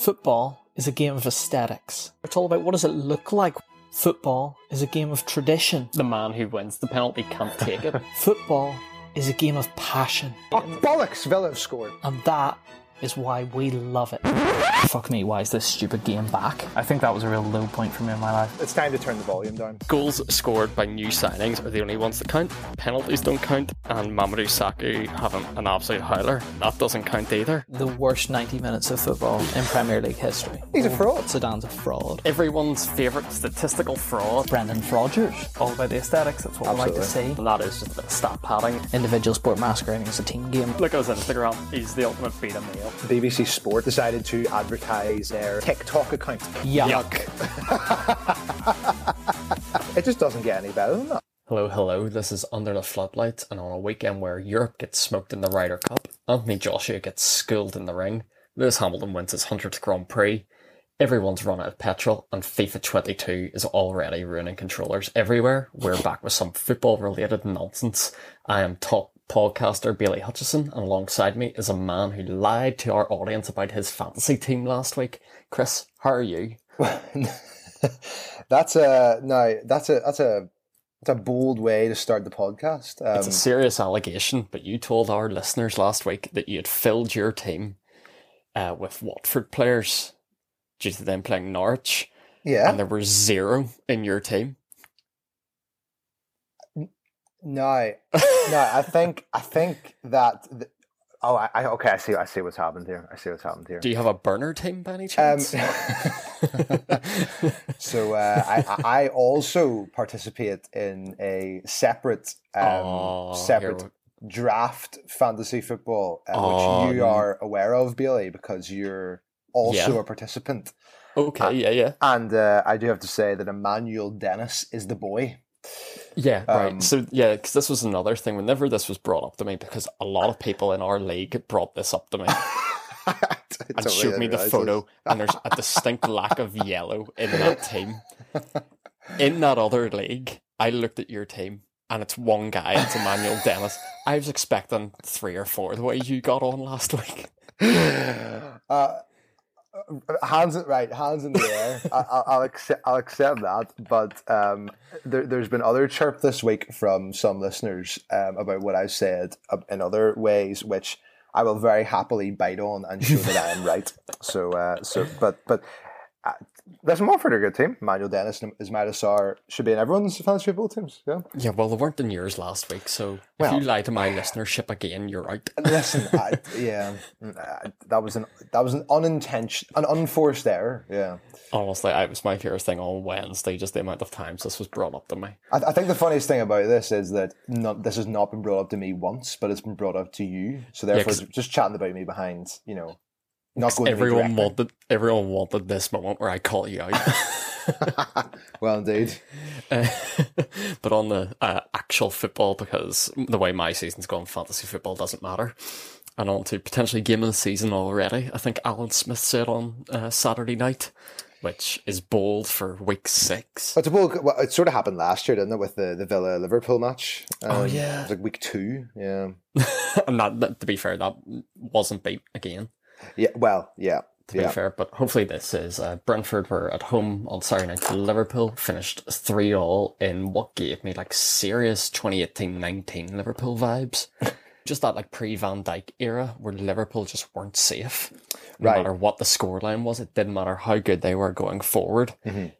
Football is a game of aesthetics. It's all about what does it look like. Football is a game of tradition. The man who wins the penalty can't take it. Football is a game of passion. Oh, bollocks! Villa have scored. And that is why we love it. Fuck me, why is this stupid game back? I think that was a real low point for me in my life. It's time to turn the volume down. Goals scored by new signings are the only ones that count. Penalties don't count, and Mamadou Sakho having an absolute howler. That doesn't count either. The worst 90 minutes of football in Premier League history. He's a oh, fraud. Sedan's a fraud. Everyone's favourite statistical fraud. Brendan Rodgers. All about the aesthetics, that's what I like to see. Absolutely. And that is just a bit of stat padding. Individual sport masquerading as a team game. Look at his Instagram. He's the ultimate beta male. BBC Sport decided to advertise their TikTok account. Yuck. It just doesn't get any better than that. Hello, hello. This is Under the Floodlights, and on a weekend where Europe gets smoked in the Ryder Cup, Anthony Joshua gets schooled in the ring, Lewis Hamilton wins his 100th Grand Prix, everyone's run out of petrol, and FIFA 22 is already ruining controllers everywhere. We're back with some football related nonsense. I am top podcaster Bailey Hutchison, and alongside me is a man who lied to our audience about his fantasy team last week. Chris, how are you? that's a no. That's a that's a that's a bold way to start the podcast. Um, It's a serious allegation, but you told our listeners last week that you had filled your team uh, with Watford players due to them playing Norwich, yeah. and there were zero in your team. No, no. I think I think that. The, oh, I, I okay. I see. I see what's happened here. I see what's happened here. Do you have a burner team by any Um, chance? so uh, I, I also participate in a separate um, Oh, separate draft fantasy football, uh, Oh, which you are aware of, Bailey, because you're also Yeah. a participant. okay, yeah, yeah, And uh, I do have to say that Emmanuel Dennis is the boy. Yeah. Right. Um, So yeah, because this was another thing. Whenever this was brought up to me, because a lot of people in our league brought this up to me. and showed me the photo, and there's a distinct lack of yellow in that team. In that other league, I looked at your team, and it's one guy, it's Emmanuel Dennis. I was expecting three or four the way you got on last week. uh, hands right, hands in the air. I, I'll, I'll accept. I'll accept that. But um, there, there's been other chirp this week from some listeners um, about what I've said uh, in other ways, which I will very happily bite on and show that I am right. So, uh, so, but, but. Uh, listen, Watford are a good team. Manuel Dennis and Ismaila Sarr should be in everyone's fantasy football teams. Yeah. Yeah, well, they weren't in yours last week, so if you lie to my listenership again, you're out. Listen, I, yeah, uh, that was an that was an unintentional, an unforced error. Yeah. Honestly, it was my favorite thing on Wednesday, just the amount of times this was brought up to me. I, I think the funniest thing about this is that not, this has not been brought up to me once, but it's been brought up to you. So therefore, 'cause- just chatting about me behind, you know, not going Everyone to me directly. wanted, everyone wanted this moment where I call you out. Well, indeed. Uh, but on the uh, actual football, because the way my season's gone, fantasy football doesn't matter. And on to potentially game of the season already. I think Alan Smith said on uh, Saturday night, which is bold for week six. But well, well, it sort of happened last year, didn't it, with the, the Villa Liverpool match? Um, Oh, yeah. it was like week two. Yeah, and that, that, to be fair, that wasn't beat again. Yeah. Well, yeah, To be fair, but hopefully this is uh, Brentford were at home on Saturday night to Liverpool, finished three all in what gave me like serious 2018-19 Liverpool vibes. just that like pre Van Dijk era where Liverpool just weren't safe. No Right. matter what the scoreline was, it didn't matter how good they were going forward. Mhm.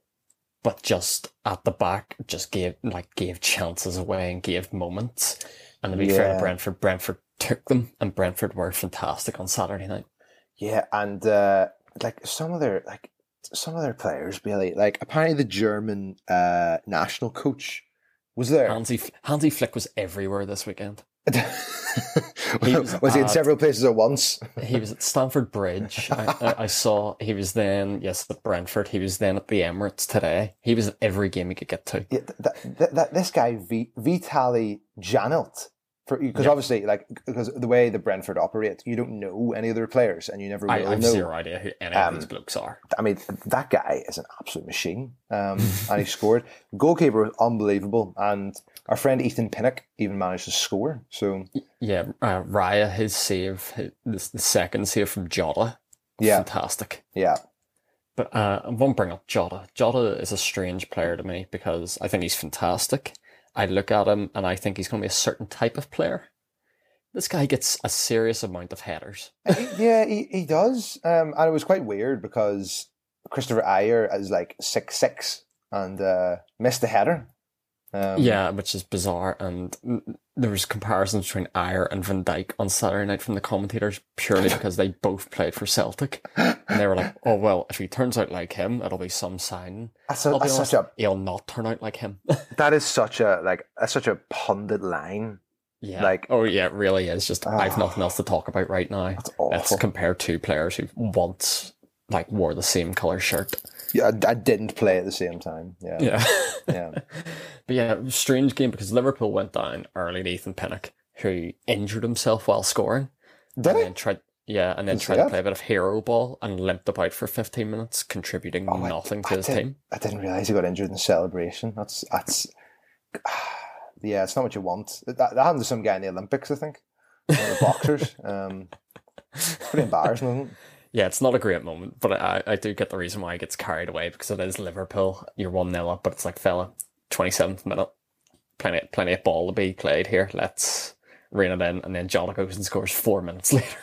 But just at the back, just gave like gave chances away and gave moments. And to be fair to Brentford, Brentford took them, and Brentford were fantastic on Saturday night. Yeah, and uh, like some of their like some of their players, really like apparently the German uh, national coach was there. Hansi Hansi Flick was everywhere this weekend. was, was he in several places at once? He was at Stamford Bridge. I, I, I saw he was then yes at Brentford. He was then at the Emirates today. He was at every game he could get to. Yeah, that, that, that, this guy v, Vitaly Janelt, because Yeah. obviously, like because the way the Brentford operate, you don't know any of their players, and you never will I, I have know. zero idea who any Um, of these blokes are. I mean, that guy is an absolute machine, um, and he scored. Goalkeeper was unbelievable, and our friend Ethan Pinnock even managed to score. So Yeah, uh, Raya his save, his, the, the second save from Jota Yeah. fantastic. Yeah. But uh, I won't bring up Jota. Jota is a strange player to me because I think he's fantastic. I look at him and I think he's going to be a certain type of player. This guy gets a serious amount of headers. yeah, he, he does. Um, and it was quite weird because Kristoffer Ajer is like six six and uh, missed the header. Um, Yeah, which is bizarre. And there was comparisons between Ajer and Van Dijk on Saturday night from the commentators purely because they both played for Celtic. And they were like, oh, well, if he turns out like him, it'll be some sign. That's, a, that's honest, such a he'll not turn out like him. that is such a like that's such a pundit line. yeah. Like- oh, yeah, it really is. Just, I've Ah. nothing else to talk about right now. That's Let's compare two players who once like wore the same color shirt. Yeah, I, I didn't play at the same time. Yeah, Yeah. yeah. But yeah, it was a strange game because Liverpool went down early to Ethan Pinnock, who injured himself while scoring. Did and I? then tried yeah, and then tried to play a bit of hero ball and limped about for fifteen minutes, contributing Oh, I- nothing to I his team. I didn't realize he got injured in the celebration. That's that's yeah, it's not what you want. That, that happened to some guy in the Olympics, I think. One of the boxers. Um, pretty embarrassing. It? Yeah, it's not a great moment, but I, I do get the reason why he gets carried away because it is Liverpool. You're one 0 up, but it's like fella, twenty seventh minute, plenty plenty of ball to be played here. Let's rein it in, and then John goes and scores four minutes later.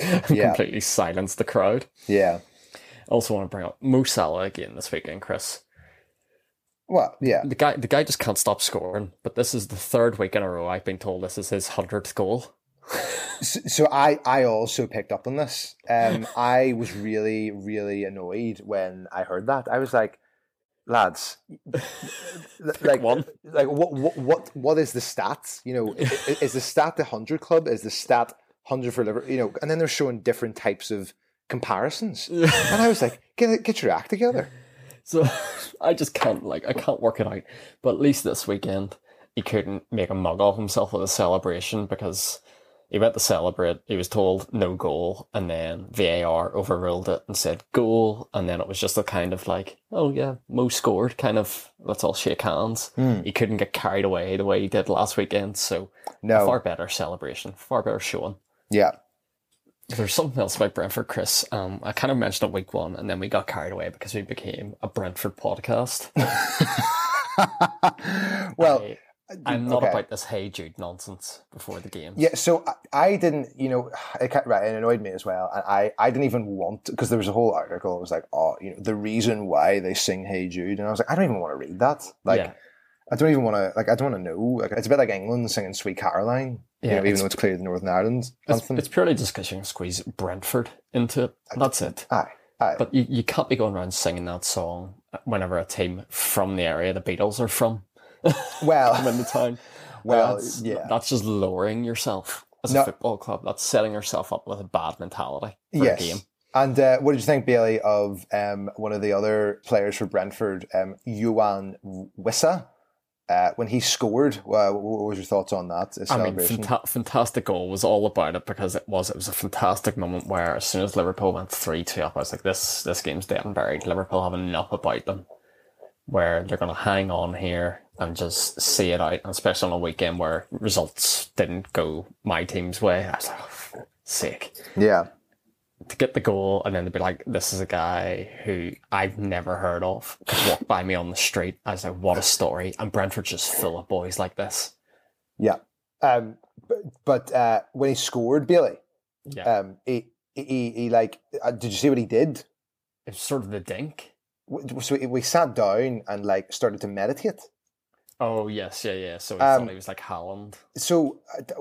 and Yeah. completely silence the crowd. Yeah. Also want to bring up Mo Salah again this weekend, Chris. Well, yeah. The guy, the guy just can't stop scoring. But this is the third week in a row I've been told this is his hundredth goal. So, so I, I also picked up on this. Um, I was really, really annoyed when I heard that. I was like, lads, like, one. like what, what, what, what is the stats? You know, i- i- is the stat the hundred club? Is the stat hundred for Liverpool? You know, and then they're showing different types of comparisons, and I was like, get get your act together. So I just can't like I can't work it out. But at least this weekend he couldn't make a mug of himself with a celebration because he went to celebrate. He was told no goal, and then VAR overruled it and said goal, and then it was just a kind of like, oh yeah, Mo scored. Kind of let's all shake hands. He couldn't get carried away the way he did last weekend. So No, far better celebration, far better showing. yeah, There's something else about Brentford, Chris. Um, I kind of mentioned it week one, and then we got carried away because we became a Brentford podcast. well, I, Uh, I'm not okay. about this hey Jude nonsense before the game. Yeah, so I, I didn't, you know, it, right, it annoyed me as well. And I, I didn't even want, because there was a whole article, it was like, oh, you know, the reason why they sing Hey Jude. And I was like, I don't even want to read that. Like, Yeah. I don't even want to, like, I don't want to know. Like, it's a bit like England singing Sweet Caroline, you Yeah, know, even though it's clearly the Northern Ireland It's, anthem. it's purely just because you can squeeze Brentford into it. That's it. aye, aye. But you, you can't be going around singing that song whenever a team from the area the Beatles are from well, into town. Well, that's, yeah. that's just lowering yourself as a No. football club. That's setting yourself up with a bad mentality for yes. a game. And uh, what did you think, Bailey, of um, one of the other players for Brentford, um, Yoane Wissa? Uh, when he scored, uh, what what was your thoughts on that uh, I mean, fanta- fantastic goal was all about it because it was it was a fantastic moment where as soon as Liverpool went three two up, I was like, this this game's dead and buried. Liverpool have enough about them where they're going to hang on here and just see it out, and especially on a weekend where results didn't go my team's way. I was like, oh, sake yeah. to get the goal and then to be like, this is a guy who I've never heard of. Just walked by me on the street. I was like, what a story. And Brentford's just full of boys like this. Yeah. Um, but but uh, when he scored, Bailey, Yeah. um, he, he, he like, uh, did you see what he did? It's sort of the dink. So we sat down and like started to meditate. Oh yes, yeah, yeah. So he Um, thought he was like Haaland. So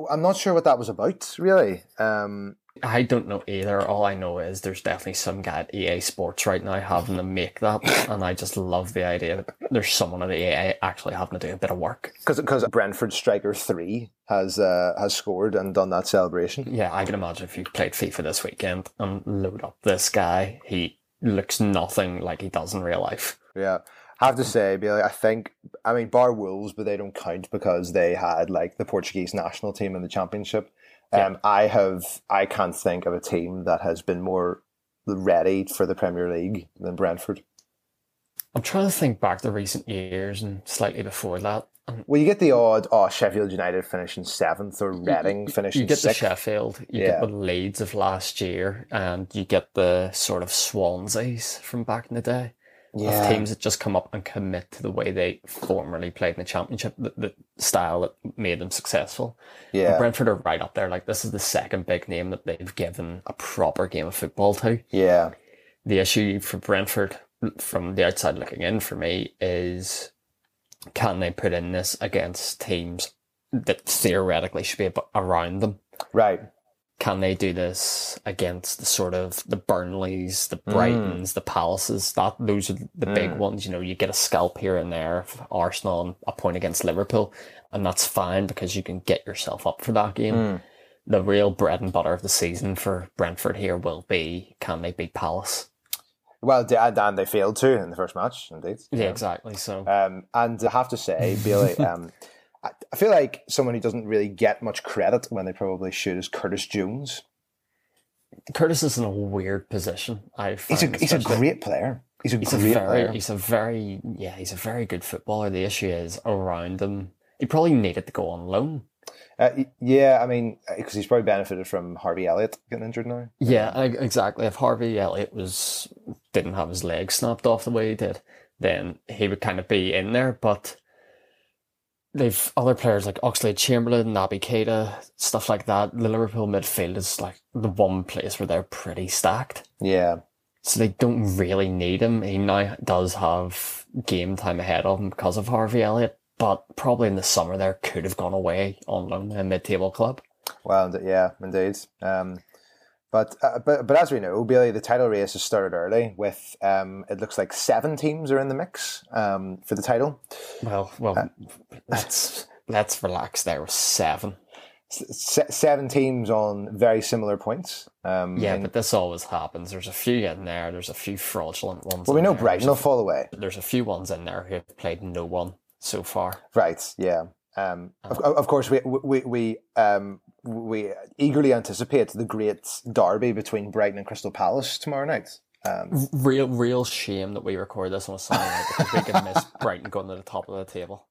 I'm not sure what that was about, really. Um, I don't know either. All I know is there's definitely some guy at EA Sports right now having to make that, and I just love the idea that there's someone at EA actually having to do a bit of work. because because Brentford striker three has uh, has scored and done that celebration. Yeah, I can imagine if you played FIFA this weekend and load up this guy, he looks nothing like he does in real life. Yeah. I have to say, Bailey, I think I mean bar Wolves, but they don't count because they had like the Portuguese national team in the championship. Um, I have I can't think of a team that has been more ready for the Premier League than Brentford. I'm trying to think back to recent years and slightly before that. Well, you get the odd, oh, Sheffield United finishing seventh or Reading finishing you get the. Sheffield, you Yeah. get the Leeds of last year, and you get the sort of Swanseas from back in the day. Yeah. Of teams that just come up and commit to the way they formerly played in the championship, the, the style that made them successful. yeah. And Brentford are right up there. Like this is the second big name that they've given a proper game of football to. yeah. The issue for Brentford from the outside looking in for me is can they put in this against teams that theoretically should be around them? Right. Can they do this against the sort of the Burnleys, the Brightons, the Palaces? That those are the big ones. You know, you get a scalp here and there, Arsenal, and a point against Liverpool, and that's fine because you can get yourself up for that game. The real bread and butter of the season for Brentford here will be can they beat Palace? Well, and and they failed to in the first match, indeed. Yeah, exactly. So Um, and I have to say, Billy, um, I, I feel like someone who doesn't really get much credit when they probably should is Curtis Jones. Curtis is in a weird position. I He's a he's a great player. He's a He's a great very, player. he's a very, yeah, he's a very good footballer. The issue is around him. He probably needed to go on loan. Uh, yeah, I mean, because he's probably benefited from Harvey Elliott getting injured now. Yeah, exactly. If Harvey Elliott was didn't have his leg snapped off the way he did, then he would kind of be in there. But they've other players like Oxlade Chamberlain, Naby Keita, stuff like that. The Liverpool midfield is like the one place where they're pretty stacked. Yeah, So they don't really need him. He now does have game time ahead of him because of Harvey Elliott, but probably in the summer there could have gone away on loan to a mid-table club. well, yeah, indeed. Um, but uh, but but as we know, Bailey, the title race has started early. With um, it looks like seven teams are in the mix um, for the title. Well, well, let's let's relax there with seven. Se- seven teams on very similar points. Um, Yeah, in- but this always happens. There's a few in there. There's a few fraudulent ones. well, we know there. Brighton will fall away. There's a, there's a few ones in there who have played no one so far. Right. Yeah. Um, of, of course, we we we um, we eagerly anticipate the great derby between Brighton and Crystal Palace tomorrow night. Um, Real, real shame that we record this on a Sunday night because we can miss Brighton going to the top of the table.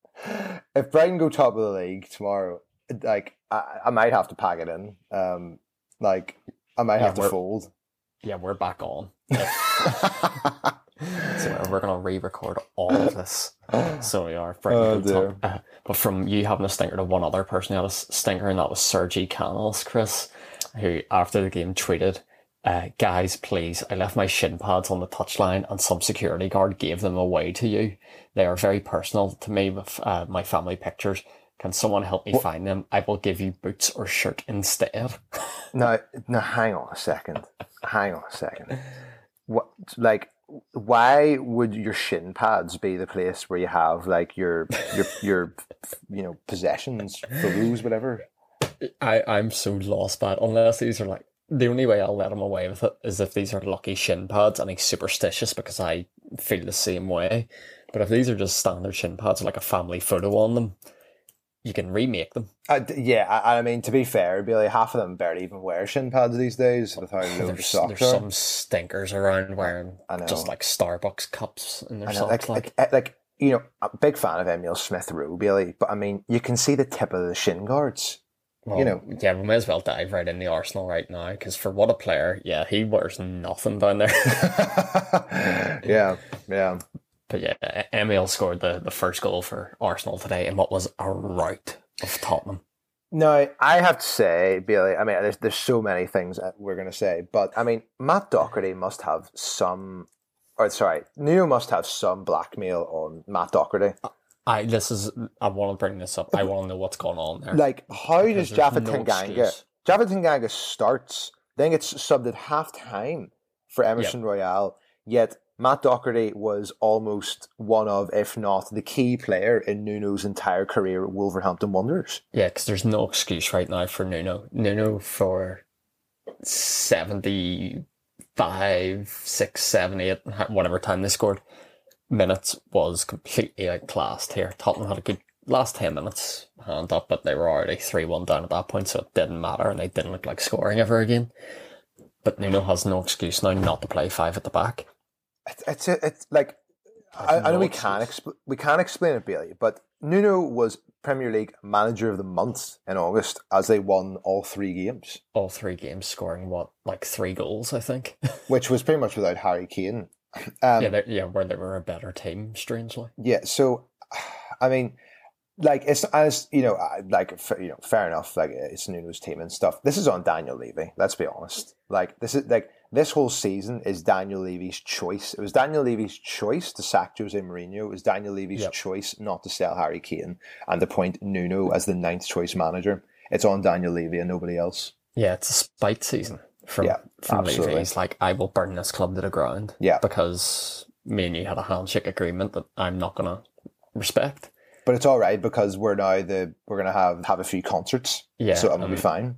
if Brighton go top of the league tomorrow, like I, I might have to pack it in. Um, like I might Yeah, have to fold. Yeah, we're back on. So we're going to re-record all of this. So we are. Oh. Uh, but from you having a stinker to one other person who had a stinker, and that was Sergi Canós, Chris, who after the game tweeted, uh, "Guys, please, I left my shin pads on the touchline, and some security guard gave them away to you. They are very personal to me with uh, my family pictures." Can someone help me find them? I will give you boots or shirt instead. no, now, hang on a second. Hang on a second. What, like, why would your shin pads be the place where you have like your your your you know possessions, photos, whatever? I, I'm so lost by it. Unless these are like the only way I'll let him away with it is if these are lucky shin pads and he's superstitious because I feel the same way. But if these are just standard shin pads with like a family photo on them, you can remake them. Uh, yeah, I, I mean to be fair, Billy, half of them barely even wear shin pads these days with how There's, socks there's some stinkers around wearing I know. just like Starbucks cups in their I know, socks. like, Like, like, like, you know, I'm a big fan of Emil Smith Rowe, Billy, but I mean, you can see the tip of the shin guards. well, you know. yeah, we may as well dive right in the Arsenal right now because for what a player, yeah, he wears nothing down there. yeah, yeah. But yeah, Emil scored the, the first goal for Arsenal today in what was a rout of Tottenham. No, I have to say, Billy. I mean, there's there's so many things we're going to say, but I mean, Matt Doherty must have some, or sorry, Nuno must have some blackmail on Matt Doherty. I this is I want to bring this up. I want to know what's going on there. Like, how Because does Japhet no Tanganga? Japhet Tanganga starts, then gets subbed at half time for Emerson Royal. Yet Matt Doherty was almost one of, if not the key player in Nuno's entire career at Wolverhampton Wanderers. Yeah, because there's no excuse right now for Nuno. Nuno for seventy-five, six, seven, eight, whatever time they scored minutes was completely outclassed here. Tottenham had a good last ten minutes hand up, but they were already three one down at that point, so it didn't matter, and they didn't look like scoring ever again. But Nuno has no excuse now not to play five at the back. It's it's, it's like I, I know we can't expl- we can't explain it, Bailey, but Nuno was Premier League Manager of the Month in August as they won all three games, all three games scoring what like three goals, I think. which was pretty much without Harry Kane. Um, yeah, yeah, where they were a better team, strangely. Yeah, so I mean, like it's as you know, like you know, fair enough. Like it's Nuno's team and stuff. This is on Daniel Levy. Let's be honest. Like this is like this whole season is Daniel Levy's choice. It was Daniel Levy's choice to sack Jose Mourinho. It was Daniel Levy's Yep. choice not to sell Harry Kane and to point Nuno as the ninth choice manager. It's on Daniel Levy and nobody else. Yeah, it's a spite season from Yeah, from Levy. absolutely. He's like, I will burn this club to the ground. Yeah. because me and you had a handshake agreement that I'm not gonna respect. But it's all right because we're now the we're gonna have have a few concerts. Yeah, so I'm gonna be um, fine.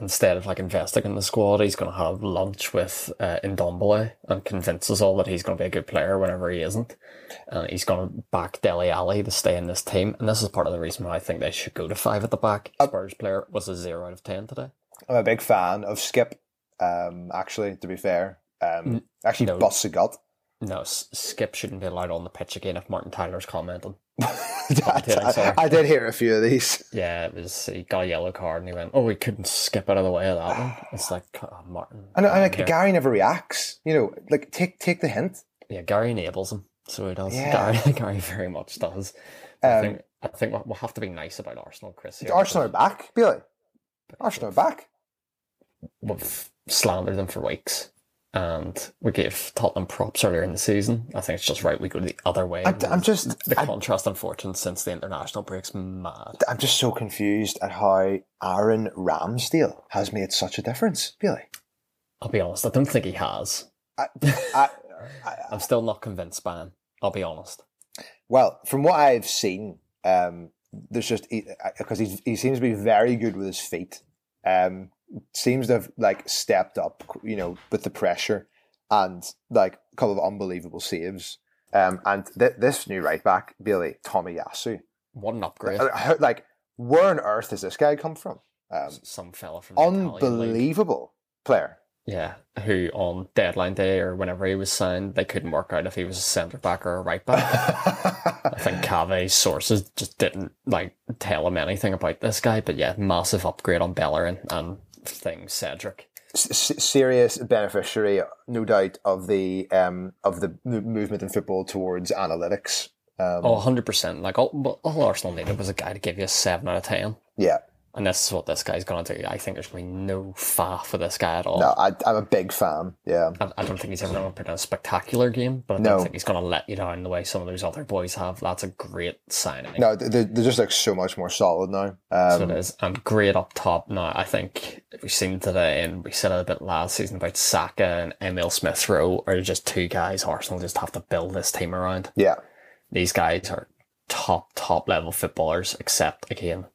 Instead of like investing in the squad, he's gonna have lunch with uh, Ndombele and convince us all that he's gonna be a good player whenever he isn't. And he's gonna back Dele Alli to stay in this team. And this is part of the reason why I think they should go to five at the back. Uh, Spurs player was a zero out of ten today. I'm a big fan of Skip. Um, actually, to be fair, um, actually, no. gut. No, Skip shouldn't be allowed on the pitch again if Martin Tyler's commenting. I, sorry. I did hear a few of these. Yeah, it was he got a yellow card and he went, "Oh, we couldn't skip out of the way of that one." It's like oh, Martin. And, and like Gary never reacts. You know, like take take the hint. Yeah, Gary enables him, so he does. Yeah. Gary, Gary very much does. I Um, think I think we'll- we'll have to be nice about Arsenal, Chris. Here, Arsenal are back, Billy. Arsenal are back. We've slandered them for weeks, and we gave Tottenham props earlier in the season. I think it's just right we go the other way. I, am just, the I, contrast fortune since the international break's mad. I'm just so confused at how Aaron Ramsdale has made such a difference, really. I'll be honest, I don't think he has. I, I, I'm still not convinced by him. I'll be honest. Well, from what I've seen, um, there's just because he, he seems to be very good with his feet. Um, seems to have like stepped up, you know, with the pressure and like a couple of unbelievable saves. Um, and th- this new right back, Billy Tomiyasu, What an upgrade! How- like where on earth does this guy come from? Um, Some fella from the unbelievable player. Yeah, who on deadline day or whenever he was signed, they couldn't work out if he was a centre back or a right back. I think Cave's sources just didn't like tell him anything about this guy. But yeah, massive upgrade on Bellerin and things Cedric. S- serious beneficiary, no doubt, of the um, of the movement in football towards analytics. Um, Oh, 100%. Like all, all Arsenal needed was a guy to give you a 7 out of 10. Yeah, And this is what this guy's going to do. I think there's going to be no faff for this guy at all. no, I, I'm a big fan. Yeah, I, I don't think he's ever going to put in a spectacular game, but I No. don't think he's going to let you down the way some of those other boys have. That's a great signing. no, they, they they just look so much more solid now. So Um, it is. And great up top now. I think we've seen today, and we said it a bit last season about Saka and Emil Smith Rowe are just two guys Arsenal just have to build this team around. yeah, These guys are top, top level footballers, except again,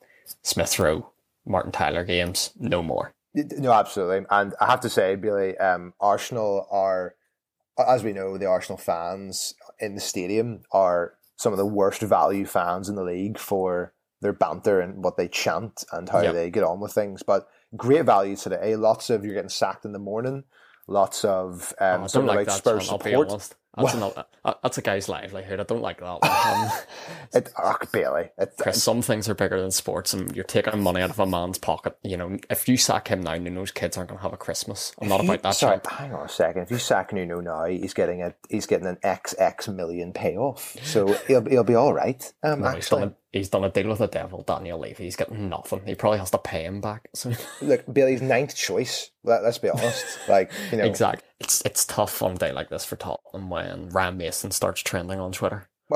Smith Rowe, Martin Tyler games, no more. no, absolutely. And I have to say, Billy, um, Arsenal are, as we know, the Arsenal fans in the stadium are some of the worst value fans in the league for their banter and what they chant and how Yep. they get on with things. But great value today. Lots of you're getting sacked in the morning. Lots of um, Oh, something like like. Spurs support. That's, another, uh, that's a guy's livelihood. I don't like that one. Um, It, oh, Bailey. It, Chris, some things are bigger than sports, and you're taking money out of a man's pocket. You know, if you sack him now, Nuno's kids aren't going to have a Christmas. I'm not about that. Sorry, hang on a second. If you sack Nuno now, he's getting a he's getting an XX million payoff, so he'll he'll be all right. Um, No, actually, he's done a deal with the devil, Daniel Levy. He's getting nothing. He probably has to pay him back. So look, Billy's ninth choice. Let, let's be honest. Like you know, exactly, it's it's tough on a day like this for Tottenham when Ryan Mason starts trending on Twitter.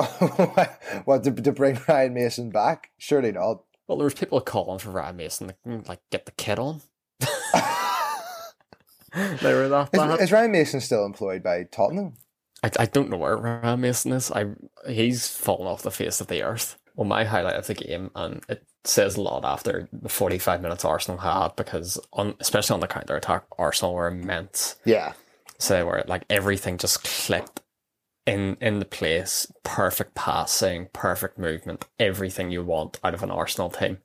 what to, to bring Ryan Mason back? Surely not. Well, there was people calling for Ryan Mason to mm, like get the kid on. they were that Is, bad. is Ryan Mason still employed by Tottenham? I, I don't know where Ryan Mason is. I he's fallen off the face of the earth. Well, my highlight of the game, and it says a lot after the forty-five minutes Arsenal had, because on especially on the counter attack, Arsenal were immense. Yeah, So they were like everything just clicked in in the place, perfect passing, perfect movement, everything you want out of an Arsenal team.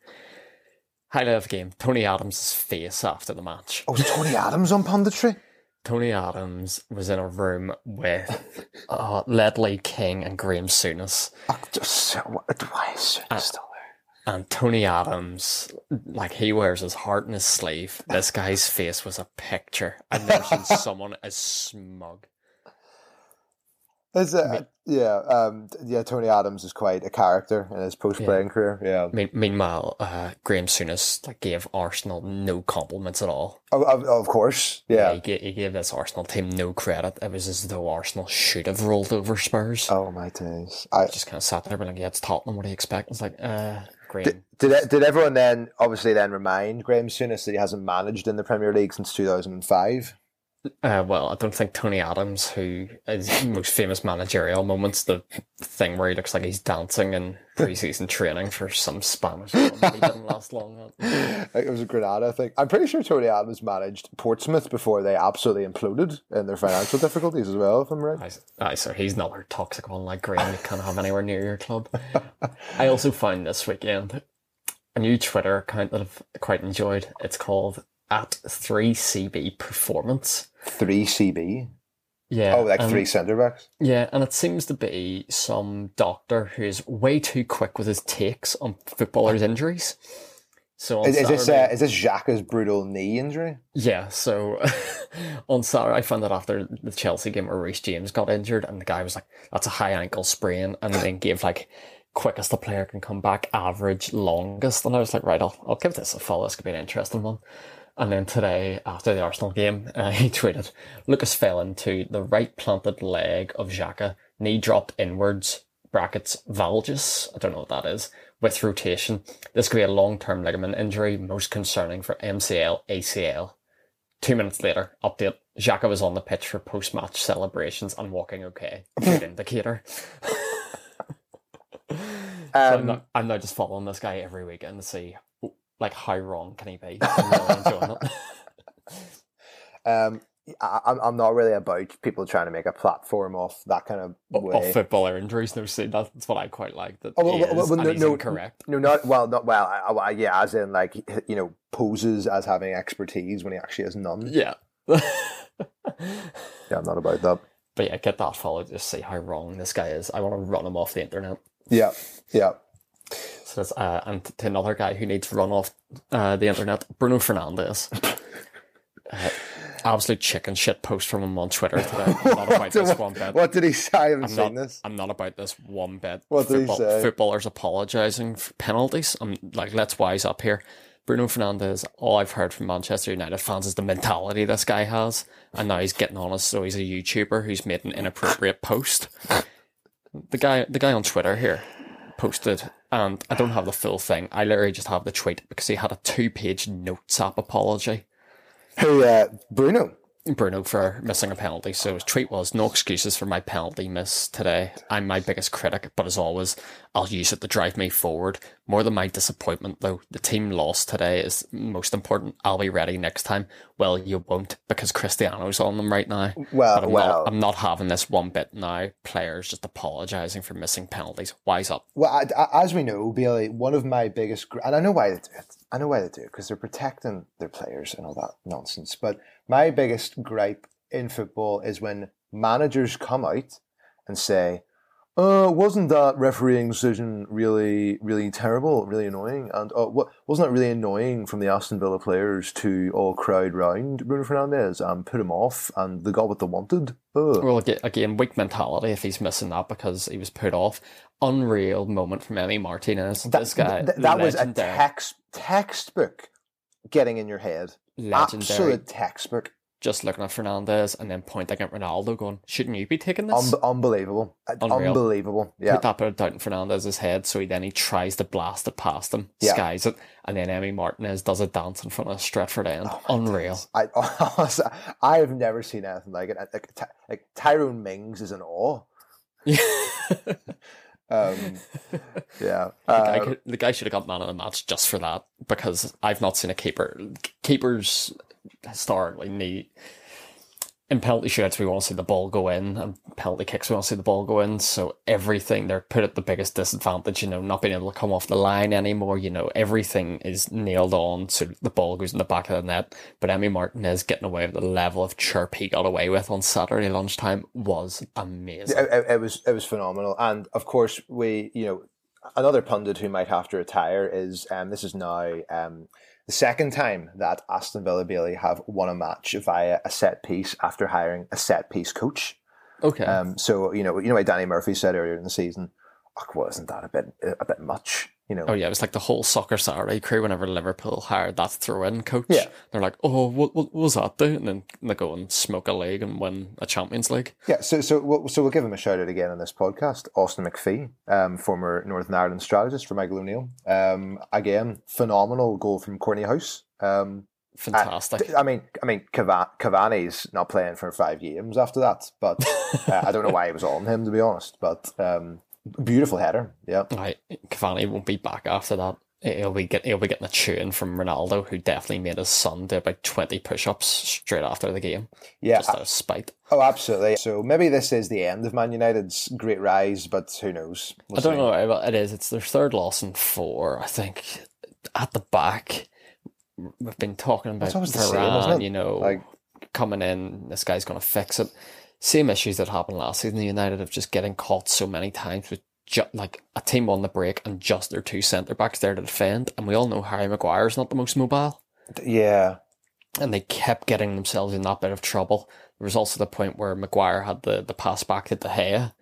Highlight of the game: Tony Adams' face after the match. Oh, Tony Adams on punditry? Tony Adams was in a room with uh, Ledley King and Graham Souness. Just, why is Uh, still there? And Tony Adams, like he wears his heart in his sleeve. This guy's face was a picture. Never seen someone as smug. Is it, yeah, um, yeah. Tony Adams is quite a character in his post-playing career. Yeah. Me- meanwhile, uh, Graham Souness like gave Arsenal no compliments at all. Oh, of, of course. Yeah. He, gave, he gave this Arsenal team no credit. It was as though Arsenal should have rolled over Spurs. Oh my days. I Just kind of sat there, being like, "Yeah, it's Tottenham. What do you expect?" It's like, uh, Graham. did. Did everyone then obviously then remind Graham Souness that he hasn't managed in the Premier League since two thousand and five? Uh, well, I don't think Tony Adams, who is most famous managerial moments, the thing where he looks like he's dancing in preseason training for some Spanish club he didn't last long. It was a Granada thing. I'm pretty sure Tony Adams managed Portsmouth before they absolutely imploded in their financial difficulties as well. If I'm right. Aye, aye, so he's another toxic one like Graham you can't have anywhere near your club. I also found this weekend a new Twitter account that I've quite enjoyed. It's called at 3CB Performance. Three CB. Yeah. Oh, like and- three centre backs. Yeah, and it seems to be some doctor who's way too quick with his takes on footballers' injuries. So Is, is this uh, is this Xhaka's brutal knee injury? yeah, so on Saturday I found that after the Chelsea game where Reece James got injured and the guy was like, that's a high ankle sprain and then gave like quickest the player can come back, average, longest. And I was like, right, I'll, I'll give this a follow. This could be an interesting one. And then today, after the Arsenal game, uh, he tweeted, Lucas fell into the right planted leg of Xhaka, knee dropped inwards, brackets, valgus, I don't know what that is, with rotation. This could be a long-term ligament injury, most concerning for MCL, ACL. Two minutes later, update, Xhaka was on the pitch for post-match celebrations and walking okay. Good indicator. So I'm, Um, not, I'm now just following this guy every weekend to see like how wrong can he be. I'm really enjoying it. um, I, I'm I'm not really about people trying to make a platform off that kind of way. Of footballer injuries, no, see, that's what I quite like. That Oh, well, well, well, no, no, incorrect. No, not well, not well. I, I, yeah, as in like you know poses as having expertise when he actually has none. Yeah. Yeah, I'm not about that. But yeah, get that followed. just see how wrong this guy is. I want to run him off the internet. Yeah, yeah. That's, uh, and to another guy who needs to run off uh, the internet, Bruno Fernandes. uh, absolute chicken shit post from him on Twitter today. I'm not about this one bit. What did he say? I haven't I'm seen not, this. I'm not about this one bit. What did he say? Footballers apologising for penalties. I'm like, let's wise up here. Bruno Fernandes, all I've heard from Manchester United fans is the mentality this guy has. And now he's getting on us, so he's a YouTuber who's made an inappropriate post. The guy the guy on Twitter here posted and I don't have the full thing. I literally just have the tweet because he had a two page notes app apology. Who? Uh, Bruno. Bruno for missing a penalty. So his tweet was, no excuses for my penalty miss today. I'm my biggest critic, but as always, I'll use it to drive me forward. More than my disappointment though, the team lost today is most important. I'll be ready next time. Well, you won't because Cristiano's on them right now. Well, But I'm, well. not, I'm not having this one bit now. Players just apologising for missing penalties. Wise up. Well, I, I- as we know, Bailey, one of my biggest, and I know why they do it. I know why they do it because they're protecting their players and all that nonsense. But my biggest gripe in football is when managers come out and say, "Uh, wasn't that refereeing decision really, really terrible, really annoying?" And uh, what wasn't that really annoying from the Aston Villa players to all crowd round Bruno Fernandes and put him off, and they got what they wanted. Ugh. Well, again, weak mentality if he's missing that because he was put off. Unreal moment from Emi Martinez. this guy, Th- that was a text textbook getting in your head. Legendary. Absolute textbook. Just looking at Fernandes and then pointing at Ronaldo, going, "Shouldn't you be taking this?" Un- unbelievable. Uh, Unreal. Unbelievable. Yeah. Put that bit of doubt in Fernandes's head, so he then he tries to blast it past him, Yeah. skies it, and then Emi Martinez does a dance in front of Stretford End. Oh Unreal. I I have never seen anything like it. Like, like Tyrone Mings is in awe. Um, yeah. The guy, Uh, could, the guy should have got man of the match just for that because I've not seen a keeper. Keepers historically need in penalty shootouts, we want to see the ball go in, and penalty kicks, we want to see the ball go in. So everything they're put at the biggest disadvantage. You know, not being able to come off the line anymore. You know, everything is nailed on, so the ball goes in the back of the net. But Emi Martinez getting away with the level of chirp he got away with on Saturday lunchtime was amazing. It, it, it was it was phenomenal, and of course we you know another pundit who might have to retire is um this is now um the second time that Aston Villa Bailey have won a match via a set piece after hiring a set piece coach. Okay. Um, so you know, you know, what Danny Murphy said earlier in the season, oh, wasn't that a bit a bit much? You know. Oh yeah, it was like the whole soccer Saturday crew. Whenever Liverpool hired that throw-in coach, Yeah. they're like, "Oh, what, what, what was that do?" And then they go and smoke a league and win a Champions League. Yeah, so so we'll, so we'll give him a shout out again on this podcast. Austin MacPhee, um, former Northern Ireland strategist for Michael O'Neill. Um, again, phenomenal goal from Cortney Hause. Um, Fantastic. I mean, I mean, Cava- Cavani's not playing for five games after that, but uh, I don't know why it was on him to be honest. But um, beautiful header, yeah. Right, Cavani won't be back after that. He'll be get he'll be getting a tune from Ronaldo, who definitely made his son do about twenty push-ups straight after the game, Yeah, just out of spite. oh, absolutely. So maybe this is the end of Man United's great rise, but who knows? We'll I don't see. know. Eh, well, it is. It's their third loss in four. I think at the back, we've been talking about the same? You know, Like- coming in, this guy's going to fix it. Same issues that happened last season. The United of just getting caught so many times with ju- like a team on the break and just their two centre backs there to defend. And we all know Harry Maguire's not the most mobile. Yeah, and they kept getting themselves in that bit of trouble. There was also the point where Maguire had the, the pass back to De Gea,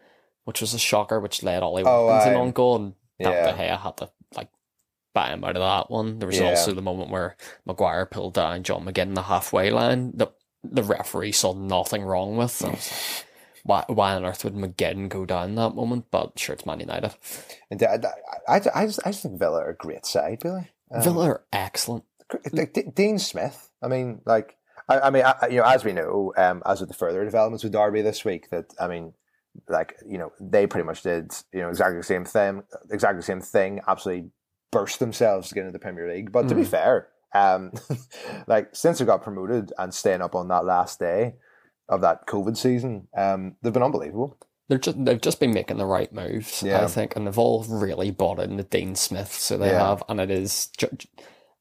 which was a shocker, which led Ollie Oh, Watkins in on goal, and that Yeah. De Gea had to like bat him out of that one. There was Yeah. also the moment where Maguire pulled down John McGinn in the halfway line that the referee saw nothing wrong with. Like, why, why on earth would McGinn go down that moment? But sure, it's Man United. and I, I, I, I just I just think Villa are a great side, Billy. Um, Villa are excellent. Dean Smith. I mean, like, I, I mean, I, you know, as we know, um, as with the further developments with Derby this week, that I mean, like, you know, they pretty much did, you know, exactly the same thing, exactly the same thing, absolutely burst themselves to get into the Premier League. But to be Mhm. fair, um, like since they got promoted and staying up on that last day of that COVID season, um, they've been unbelievable. They're just they've just been making the right moves, Yeah. I think, and they've all really bought into Dean Smith. So they Yeah. have, and it is ju-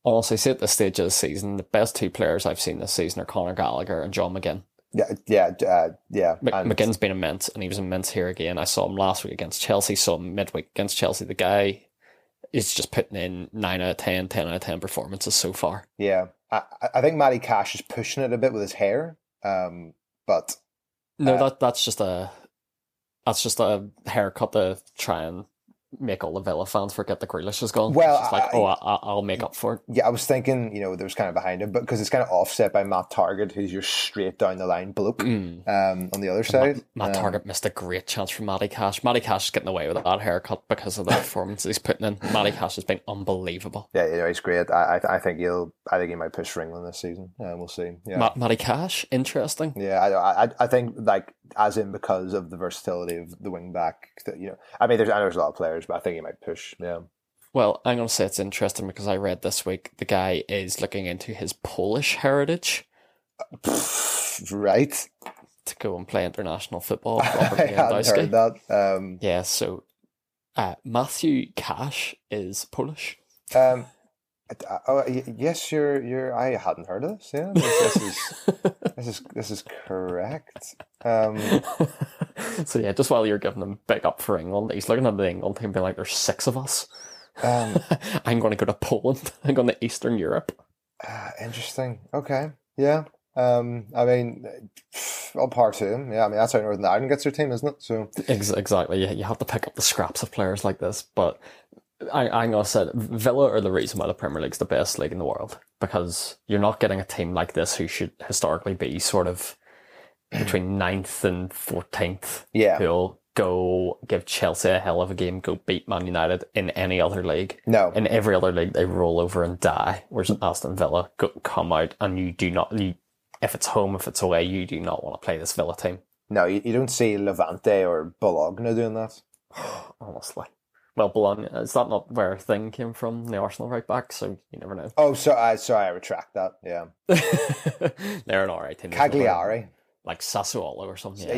honestly, say at this stage of the season, the best two players I've seen this season are Conor Gallagher and John McGinn. Yeah, yeah, uh, yeah. Mc- and- McGinn's been immense, and he was immense here again. I saw him last week against Chelsea, saw him midweek against Chelsea. The guy is just putting in 9 out of 10, 10 out of 10 performances so far. Yeah, I, I- think Matty Cash is pushing it a bit with his hair, um, but No, Uh, that that's just a that's just a haircut to try and make all the Villa fans forget the Grealish is gone. Well, it's just like, I- oh, I, I'll make up for it. yeah, I was thinking, you know, there was kind of behind him, but because it's kind of offset by Matt Targett, who's your straight down the line bloke Mm. um, on the other side. Matt Um, Targett missed a great chance from Matty Cash. Matty Cash is getting away with that haircut because of the performance he's putting in. Matty Cash has been unbelievable. Yeah, you know, he's great. I, I, I think he'll. I think he might push for England this season. Uh, we'll see. Yeah, Ma- Matty Cash, interesting. yeah. I, I, I think like as in because of the versatility of the wing back. That you know, I mean, there's I know there's a lot of players, but I think he might push. Yeah. Well, I'm going to say it's interesting because I read this week the guy is looking into his Polish heritage right. to go and play international football. I heard that. Um, Yeah, so uh, Matthew Cash is Polish. um, oh, yes, you're. You're. I hadn't heard of this. Yeah, this, this is. This is this is correct. Um, so yeah, just while you're giving him big up for England, he's looking at the England team being like, "There's six of us. um, I'm going to go to Poland. I'm going to Eastern Europe." ah, interesting. Okay. Yeah. Um, I mean, all part to him. Yeah. I mean, that's how Northern Ireland gets their team, isn't it? So Ex- exactly. Yeah, you have to pick up the scraps of players like this. But I, I'm gonna say Villa are the reason why the Premier League's the best league in the world because you're not getting a team like this who should historically be sort of between 9th and fourteenth. yeah. Who'll go give Chelsea a hell of a game, go beat Man United in any other league. No. In every other league, they roll over and die. Whereas Aston Villa go, come out and you do not. You, if it's home, if it's away, you do not want to play this Villa team. No, you, you don't see Levante or Bologna doing that. honestly. Well, Bologna, uh, is that not where Thing came from, the Arsenal right back? So you never know. Oh, so I sorry, I retract that. Yeah, They're an alright team. There's no way- Cagliari. like Sassuolo or something. Yeah,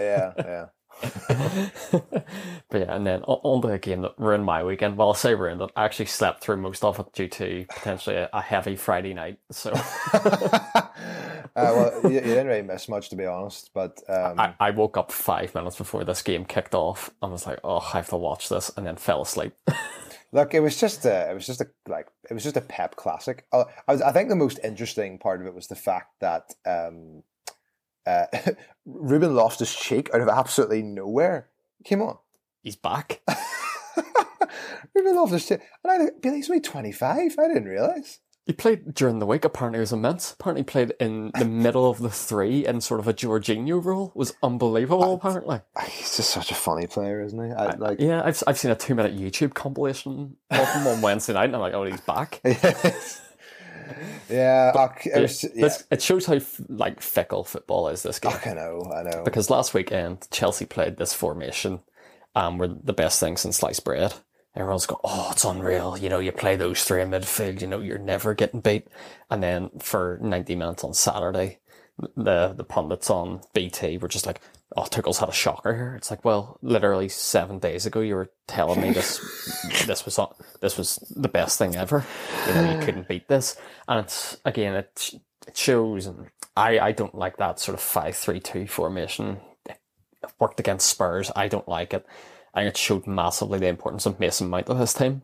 yeah, yeah. yeah. but yeah, and then on, to a game that ruined my weekend. Well, I'll say ruined it. I actually slept through most of it due to potentially a, a heavy Friday night. So uh, well, you, you didn't really miss much, to be honest. But um, I, I woke up five minutes before this game kicked off and was like, "Oh, I have to watch this," and then fell asleep. look, it was just a, it was just a like, it was just a Pep classic. Uh, I, was, I think the most interesting part of it was the fact that um, uh, Ruben Loftus Cheek out of absolutely nowhere came on. He's back. Ruben lost his Cheek, and I Billy, he's only twenty five. I didn't realize. He played during the week. Apparently, it was immense. Apparently, he played in the middle of the three in sort of a Jorginho role. It was unbelievable. Apparently, He's just such a funny player, isn't he? I, like, yeah, I've I've seen a two minute YouTube compilation of him on Wednesday night, and I'm like, oh, he's back. yeah, I, it, was, yeah. It shows how like fickle football is. This game I know, I know. because last weekend Chelsea played this formation, um, were the best thing since sliced bread. Everyone's going, oh, it's unreal. You know, you play those three in midfield, you know, you're never getting beat. And then for 90 minutes on Saturday, the, the pundits on BT were just like, oh, Tuchel's had a shocker here. It's like, well, literally seven days ago, you were telling me this, this was, uh, this was the best thing ever. You know, you couldn't beat this. And it's, again, it, it shows, and I, I don't like that sort of 5-3-2 formation. It worked against Spurs. I don't like it. I think it showed massively the importance of Mason Mount at this time.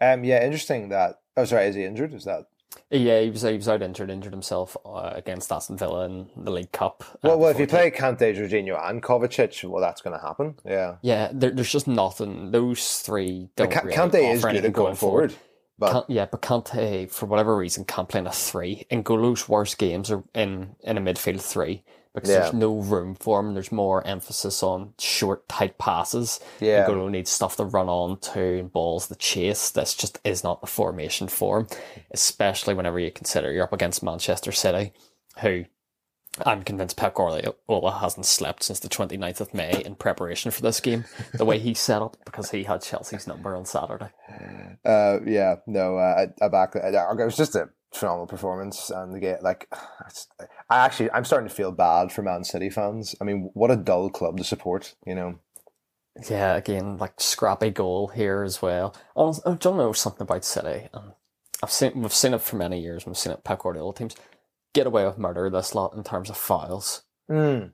Um, yeah, interesting that. Oh, sorry, is he injured? Is that? Yeah, he was he was out injured, injured himself uh, against Aston Villa in the League Cup. uh, Well, well, if you play Kante, Jorginho, and Kovacic, well, that's going to happen. Yeah, Yeah, there, there's just nothing. Those three don't Ka- really Kante is good at going forward, but Can- yeah, but Kante, for whatever reason, can't play in a three. And Golo's worst games are in, in a midfield three because Yeah. there's no room for him. There's more emphasis on short, tight passes. Yeah. And Golo needs stuff to run on to and balls to chase. This just is not the formation for him, especially whenever you consider you're up against Manchester City, who I'm convinced Pep Guardiola hasn't slept since the 29th of May in preparation for this game, the way he set up, because he had Chelsea's number on Saturday. uh, yeah, no, uh, I, I back. I, it was just a phenomenal performance, and the game, like, I actually, I'm starting to feel bad for Man City fans. I mean, what a dull club to support, you know. Yeah, again, like scrappy goal here as well. I don't know something about City. Um, I've seen we've seen it for many years. We've seen it Pep Guardiola teams get away with murder this lot in terms of fouls. Mm.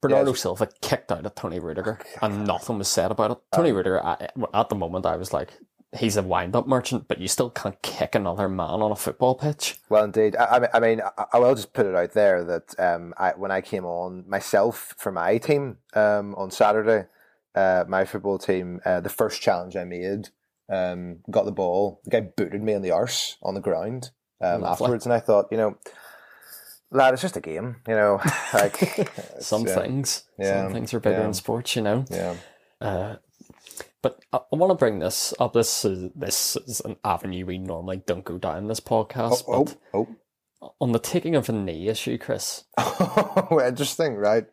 Bernardo Yes. Silva kicked out at Tony Rudiger, and nothing was said about it. Tony Rudiger, I, at the moment, I was like, he's a wind-up merchant, but you still can't kick another man on a football pitch. Well, indeed. I, I mean- I mean, I, I will just put it out there that um, I, when I came on myself for my team um, on Saturday, uh, my football team, uh, the first challenge I made, um, got the ball. The guy booted me in the arse on the ground um, afterwards, and I thought, you know, lad, it's just a game. You know, like Some uh, things, yeah, some things are bigger yeah. in sports, you know. Yeah. Uh, but I, I want to bring this up. This is this is an avenue we normally don't go down this podcast. Oh, oh, but oh, on the taking of a knee issue, Chris, oh. Interesting, right?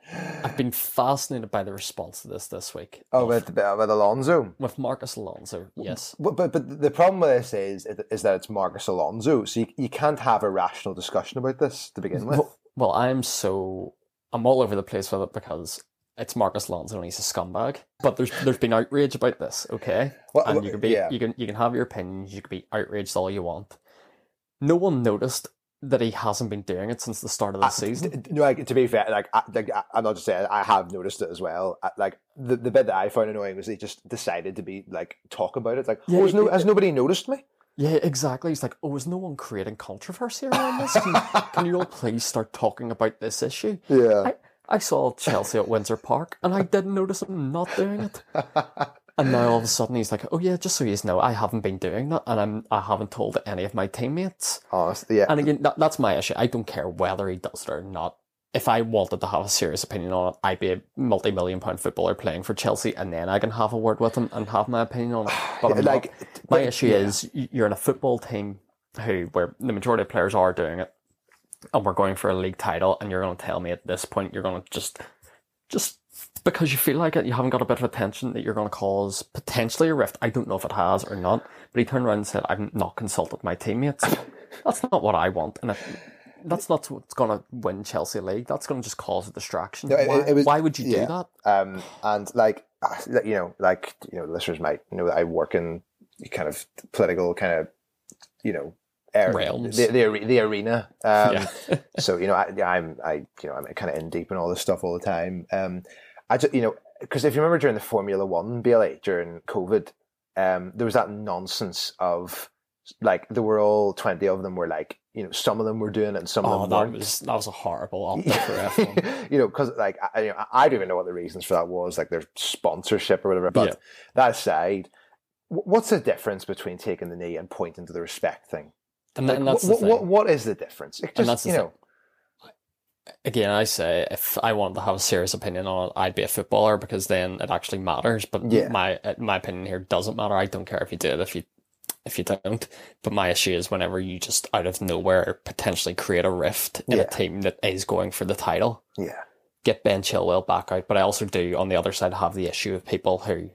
I've been fascinated by the response to this this week. Oh, with, uh, with Alonso. with Marcos Alonso. Yes, But, but but the problem with this is is that it's Marcos Alonso, so you, you can't have a rational discussion about this to begin with. Well, well, I'm so I'm all over the place with it because it's Marcos and he's a scumbag. But there's there's been outrage about this, okay? Well, and you can be yeah. you can you can have your opinions. You can be outraged all you want. No one noticed that he hasn't been doing it since the start of the season. No, like, to be fair, like, I, like I'm not just saying I have noticed it as well. I, like the, the bit that I found annoying was he just decided to be like talk about it. Like, Yeah, oh, has, no, it- has nobody noticed me? Yeah, exactly. He's like, oh, is no one creating controversy around this? Can, can you all please start talking about this issue? Yeah, I, I saw Chelsea at Windsor Park and I didn't notice him not doing it. And now all of a sudden he's like, oh yeah, just so you know, I haven't been doing that and I'm, I haven't told any of my teammates. Oh, honestly, yeah. And again, that, that's my issue. I don't care whether he does it or not. If I wanted to have a serious opinion on it, I'd be a multi-million pound footballer playing for Chelsea and then I can have a word with him and have my opinion on it. But like, not. my but- issue is you're in a football team who, where the majority of players are doing it and we're going for a league title and you're going to tell me at this point you're going to just, just because you feel like it, you haven't got a bit of attention that you're going to cause potentially a rift. I don't know if it has or not, but he turned around and said, I've not consulted my teammates. That's not what I want. And that's not what's going to win Chelsea league. That's going to just cause a distraction. No, it- why, it was- why would you yeah. do that? Um, and like, uh, you know, like, you know, listeners might know that I work in kind of political kind of, you know, Realms. the, the, the arena. Um, yeah, so, you know, I, I'm, I, you know, I'm kind of in deep in all this stuff all the time. Um, I just, you know, because if you remember during the Formula One, BLA, during COVID, um, there was that nonsense of like, there were all 20 of them were like, you know, some of them were doing it and some of oh, them that weren't. was that was a horrible optic for F1. you know, because like I, you know, I don't even know what the reasons for that was, like their sponsorship or whatever. But Yeah. that aside, what's the difference between taking the knee and pointing to the respect thing? And, Like, and that's wh- the wh- thing. what, what is the difference? It just, that's you know, Again, I say if I wanted to have a serious opinion on it, I'd be a footballer because then it actually matters. But Yeah. my uh, my opinion here doesn't matter. I don't care if you do it if you if you don't. But my issue is whenever you just out of nowhere potentially create a rift in Yeah. a team that is going for the title. yeah, get Ben Chilwell back out, but I also do on the other side have the issue of people who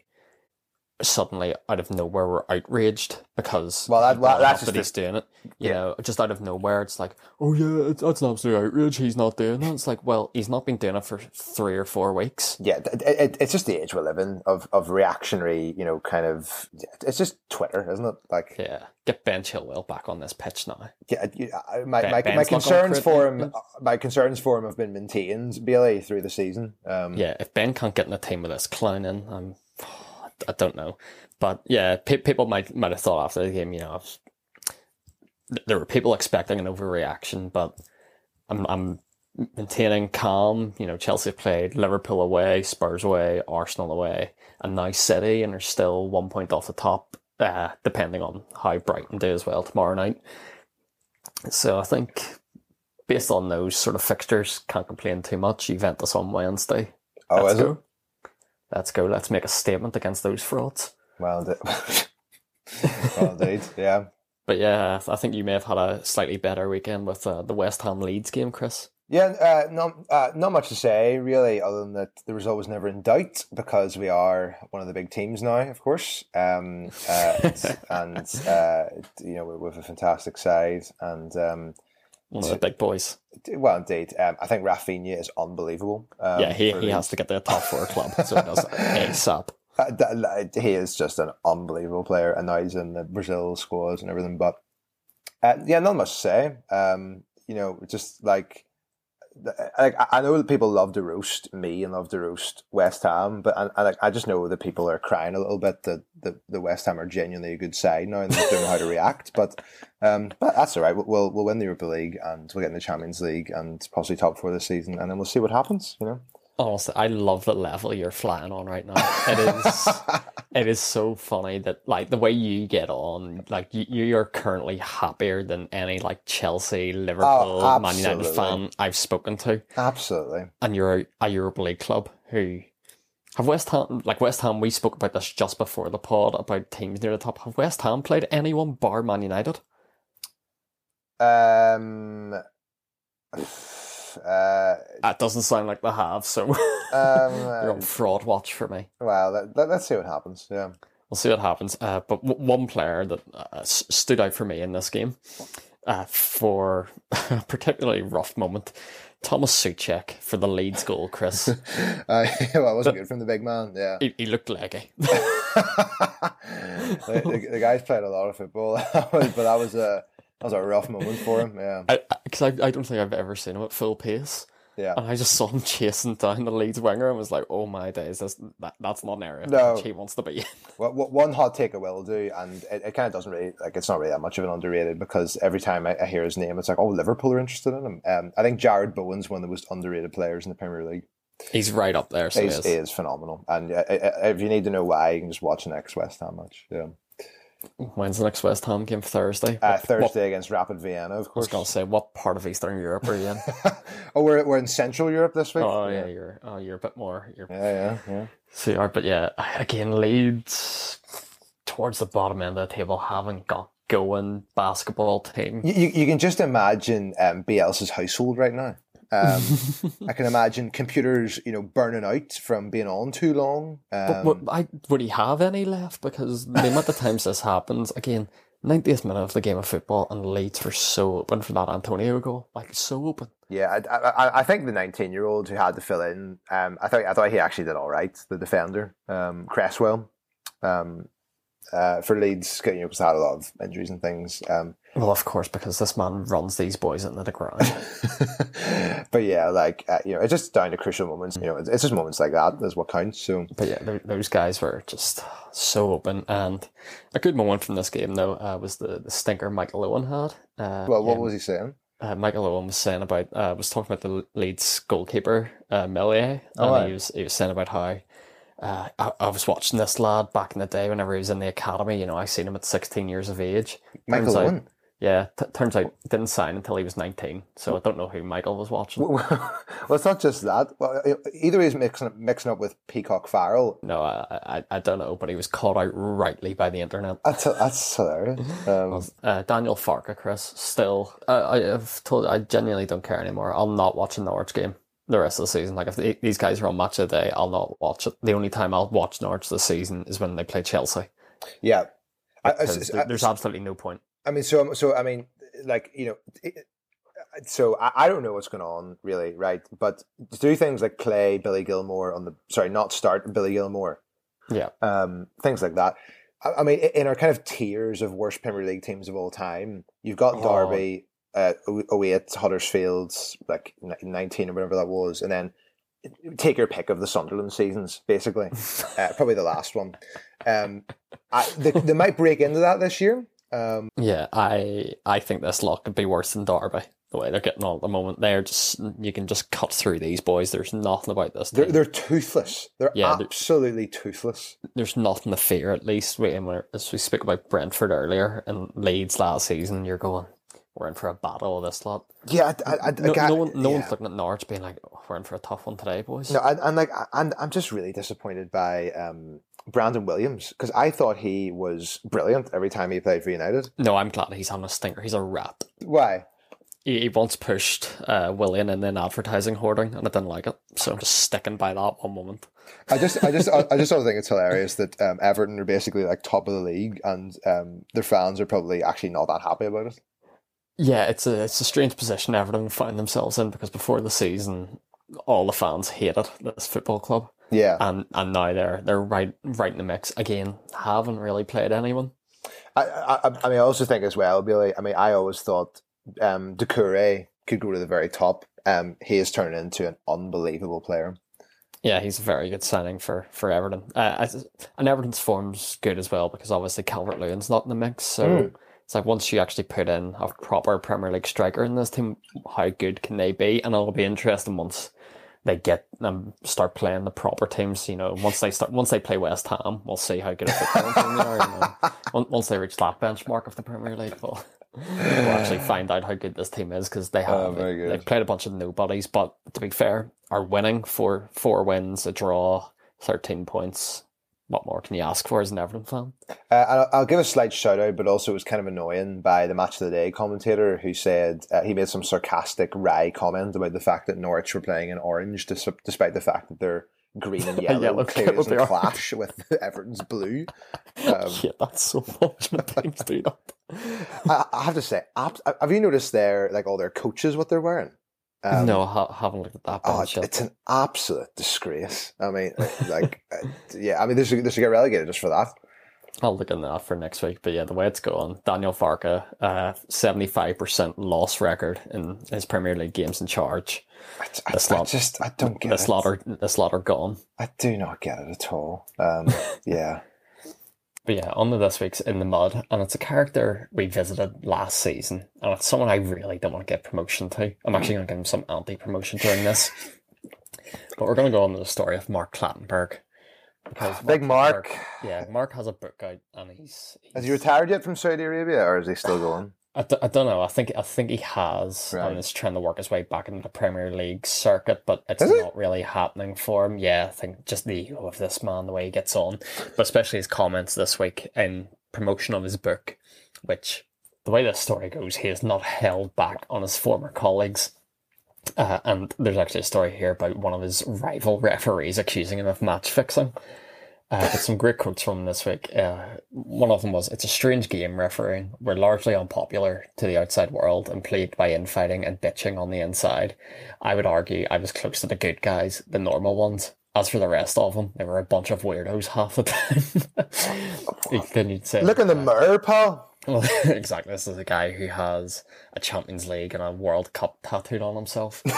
suddenly out of nowhere were outraged because Well, that- well, that's up that just he's doing it. You Yeah. know, just out of nowhere, it's like, oh yeah, it's, that's an absolute outrage. He's not doing that. It's like, well, he's not been doing it for three or four weeks. yeah. It, it, it's just the age we live in of, of reactionary, you know, kind of. It's just Twitter, isn't it? Like, Yeah, get Ben Chilwell back on this pitch now. yeah, my Ben- my, Ben's my concerns for him, my concerns for him have been maintained, BLA through the season. Um, Yeah, if Ben can't get in the team with this clown in, I'm, I don't know. But yeah, pe- people might might have thought after the game, you know, there were people expecting an overreaction, but I'm I'm maintaining calm. You know, Chelsea played Liverpool away, Spurs away, Arsenal away, and now City, and are still one point off the top, uh, depending on how Brighton do as well tomorrow night. So I think. Based on those sort of fixtures, can't complain too much. Juventus on Wednesday. Oh, Let's is it? Let's go. Let's make a statement against those frauds. Well, indeed. well, indeed, yeah. But yeah, I think you may have had a slightly better weekend with uh, the West Ham Leeds game, Chris. Yeah, uh, not uh, not much to say really, other than that the result was never in doubt because we are one of the big teams now, of course, um, uh, and uh, you know we have a fantastic side, and um, One of the big boys. well, indeed, um, I think Raphinha is unbelievable. Um, yeah, he, he has to get the top four club, so he does ASAP. Uh, th- he is just an unbelievable player, and now he's in the Brazil squads and everything. But uh, yeah, not much to say. Um, you know, just like like I know that people love to roast me and love to roast West Ham, but I, I, like, I just know that people are crying a little bit that the, the West Ham are genuinely a good side now and they don't know how to react. But um, but that's all right. We'll we'll win the Europa League and we'll get in the Champions League and possibly top four this season, and then we'll see what happens. You know. Honestly, I love the level you're flying on right now. It is, it is so funny that like the way you get on, like you, you're currently happier than any like Chelsea, Liverpool, Man United fan I've spoken to. Absolutely. and you're a, a Europa League club who have West Ham like West Ham. We spoke about this just before the pod about teams near the top. Have West Ham played anyone bar Man United? Um. Uh, That doesn't sound like they have. So um, you're on fraud watch for me. well, let, let, us see what happens. Yeah. We'll see what happens. Uh, but w- one player that uh, s- stood out for me in this game uh, for a particularly rough moment, Thomas Soucek for the Leeds goal. Chris, Uh, well, it wasn't good from the big man. Yeah. he, he looked leggy. the, the, the guy's played a lot of football, but that was a that was a rough moment for him. Yeah. Because I, I, I don't think I've ever seen him at full pace. Yeah. And I just saw him chasing down the Leeds winger and was like, "Oh my days, that's that, that's not an area No. which he wants to be." in." Well, what- one hot take I will do, and it, it kind of doesn't really like it's not really that much of an underrated because every time I, I hear his name, it's like, oh, Liverpool are interested in him. Um, I think Jarrod Bowen's one of the most underrated players in the Premier League. He's right up there. So he is. he is phenomenal, and uh, uh, if you need to know why, you can just watch the next West Ham match. Yeah, When's the next West Ham game? Thursday. uh, What- Thursday What, against Rapid Vienna, of course. I was gonna say, what part of Eastern Europe are you in? oh, we're we're in Central Europe this week. oh yeah, you're oh you're a bit more. You're yeah, yeah, yeah. so you are, but yeah, again, Leeds towards the bottom end of the table haven't got going basketball team. You, you, you can just imagine um, Bielsa's household right now. Um, I can imagine computers, you know, burning out from being on too long. Um, But what, I, would he have any left? Because the amount of times this happens, again, 90th minute of the game of football, and Leeds were so open for that Antonio goal. Like, so open. Yeah, I, I, I think the 19 year old who had to fill in, um, I thought I thought he actually did all right. The defender, um, Cresswell, um, uh, for Leeds, you know, because had a lot of injuries and things. Um, Well, of course, because this man runs these boys into the ground. but yeah, like uh, you know, it's just down to crucial moments. You know, it's, just moments like that. is what counts. So But yeah, those guys were just so open. And a good moment from this game, though, uh, was the, the stinker Michael Owen had. Uh, well, what was he saying? uh, Michael Owen was saying about uh, was talking about the Leeds goalkeeper uh, Meslier, and Oh, aye. he was he was saying about how uh, I, I was watching this lad back in the day whenever he was in the academy. You know, I seen him at sixteen years of age. Michael Owen. Yeah, t- turns out didn't sign until he was nineteen. So I don't know who Michael was watching. well, it's not just that. Well, either he's mixing mixing up with Peacock Farrell. No, I, I I don't know, but he was called out rightly by the internet. That's that's hilarious. Um, Uh, Daniel Farke, Chris, still, uh, I, I've told, I genuinely don't care anymore. I'll not watch a Norwich game the rest of the season. Like if the, these guys are on match of the day, I'll not watch it. The only time I'll watch Norwich this season is when they play Chelsea. yeah. I, I- there's absolutely no point. I mean, so so I mean, like you know, it, so I, I don't know what's going on really, right? But to do things like Clay, Billy Gilmour on the sorry, not start Billy Gilmour, Yeah, um, things like that. I, I mean, in our kind of tiers of worst Premier League teams of all time, you've got Oh. Derby, uh, 08, Huddersfield, like nineteen or whatever that was, and then take your pick of the Sunderland seasons, basically. uh, probably the last one. Um, I, they, they might break into that this year. Um, yeah. I I think this lot could be worse than Derby. The way they're getting on at the moment, they're just you can just cut through these boys. There's nothing about this. They're they're toothless. They're Yeah, they're- absolutely toothless. there's nothing to fear at least. We, as we spoke about Brentford earlier and Leeds last season, you're going, we're in for a battle with this lot. Yeah, I, I, I, No, I- no one, no yeah. one's looking at Norwich being like, oh, we're in for a tough one today, boys. No, and, and like, and I'm just really disappointed by um, Brandon Williams because I thought he was brilliant every time he played for United. No, I'm glad he's on a stinker. He's a rat. Why? He, he once pushed uh, Willian and then advertising hoarding, and I didn't like it. So I'm just sticking by that one moment. I just, I just, I, I just don't think it's hilarious that um, Everton are basically like top of the league, and um, their fans are probably actually not that happy about it. Yeah, it's a it's a strange position Everton find themselves in because before the season, all the fans hated this football club. Yeah, and and now they're they're right right in the mix again. Haven't really played anyone. I, I, I mean, I also think as well, Billy. I mean, I always thought um, Doucoure could go to the very top. Um, he has turned into an unbelievable player. Yeah, he's a very good signing for for Everton. Uh, and Everton's form's good as well because obviously Calvert Lewin's not in the mix. So Mm. It's like once you actually put in a proper Premier League striker in this team, how good can they be? And it'll be interesting once they get them start playing the proper teams. You know, once they start once they play West Ham, we'll see how good a football team they are. You know. Once- they reach that benchmark of the Premier League, we'll, we'll actually find out how good this team is because they oh, have Oh, they've played a bunch of nobodies, but to be fair, are winning four four wins, a draw, thirteen points. What more can you ask for as an Everton fan? Uh, I'll, I'll give a slight shout out, but also it was kind of annoying by the match of the day commentator who said uh, he made some sarcastic, wry comment about the fact that Norwich were playing in orange, dis- despite the fact that they're green and yellow, Yellow clear colour doesn't they clash with Everton's blue. Um, yeah, that's so much when teams do that. I, I have to say, have you noticed their like all their coaches what they're wearing? Um, no, ha- haven't looked at that Oh, it's, an absolute disgrace. I mean, like, uh, yeah, I mean, they should, they should get relegated just for that. I'll look at that for next week. But yeah, the way it's going, Daniel Farke, uh, seventy-five percent loss record in his Premier League games in charge. I, I, This I just, I don't get This it. this lot are gone. I do not get it at all. Um, yeah. But yeah, on to this week's In the Mud, and it's a character we visited last season, and it's someone I really don't want to get promotion to. I'm actually going to give him some anti-promotion during this. But we're going to go on to the story of Mark Clattenburg. Because Big Mark. Clattenburg- yeah, Mark has a book out, and he's, he's Has he retired yet from Saudi Arabia, or is he still going? I, d- I don't know. I think I think he has, Right. and is trying to work his way back into the Premier League circuit, but it's Is not really happening for him. Yeah, I think just the ego of this man, the way he gets on, but especially his comments this week in promotion of his book, which the way this story goes, he is not held back on his former colleagues. Uh, and there's actually a story here about one of his rival referees accusing him of match fixing. Uh, but some great quotes from this week. Uh, one of them was, "It's a strange game refereeing. We're largely unpopular to the outside world and plagued by infighting and bitching on the inside. I would argue I was close to the good guys, the normal ones. As for the rest of them, they were a bunch of weirdos half the time." then you'd say, Look in the mirror, pal. well, exactly. This is a guy who has a Champions League and a World Cup tattooed on himself.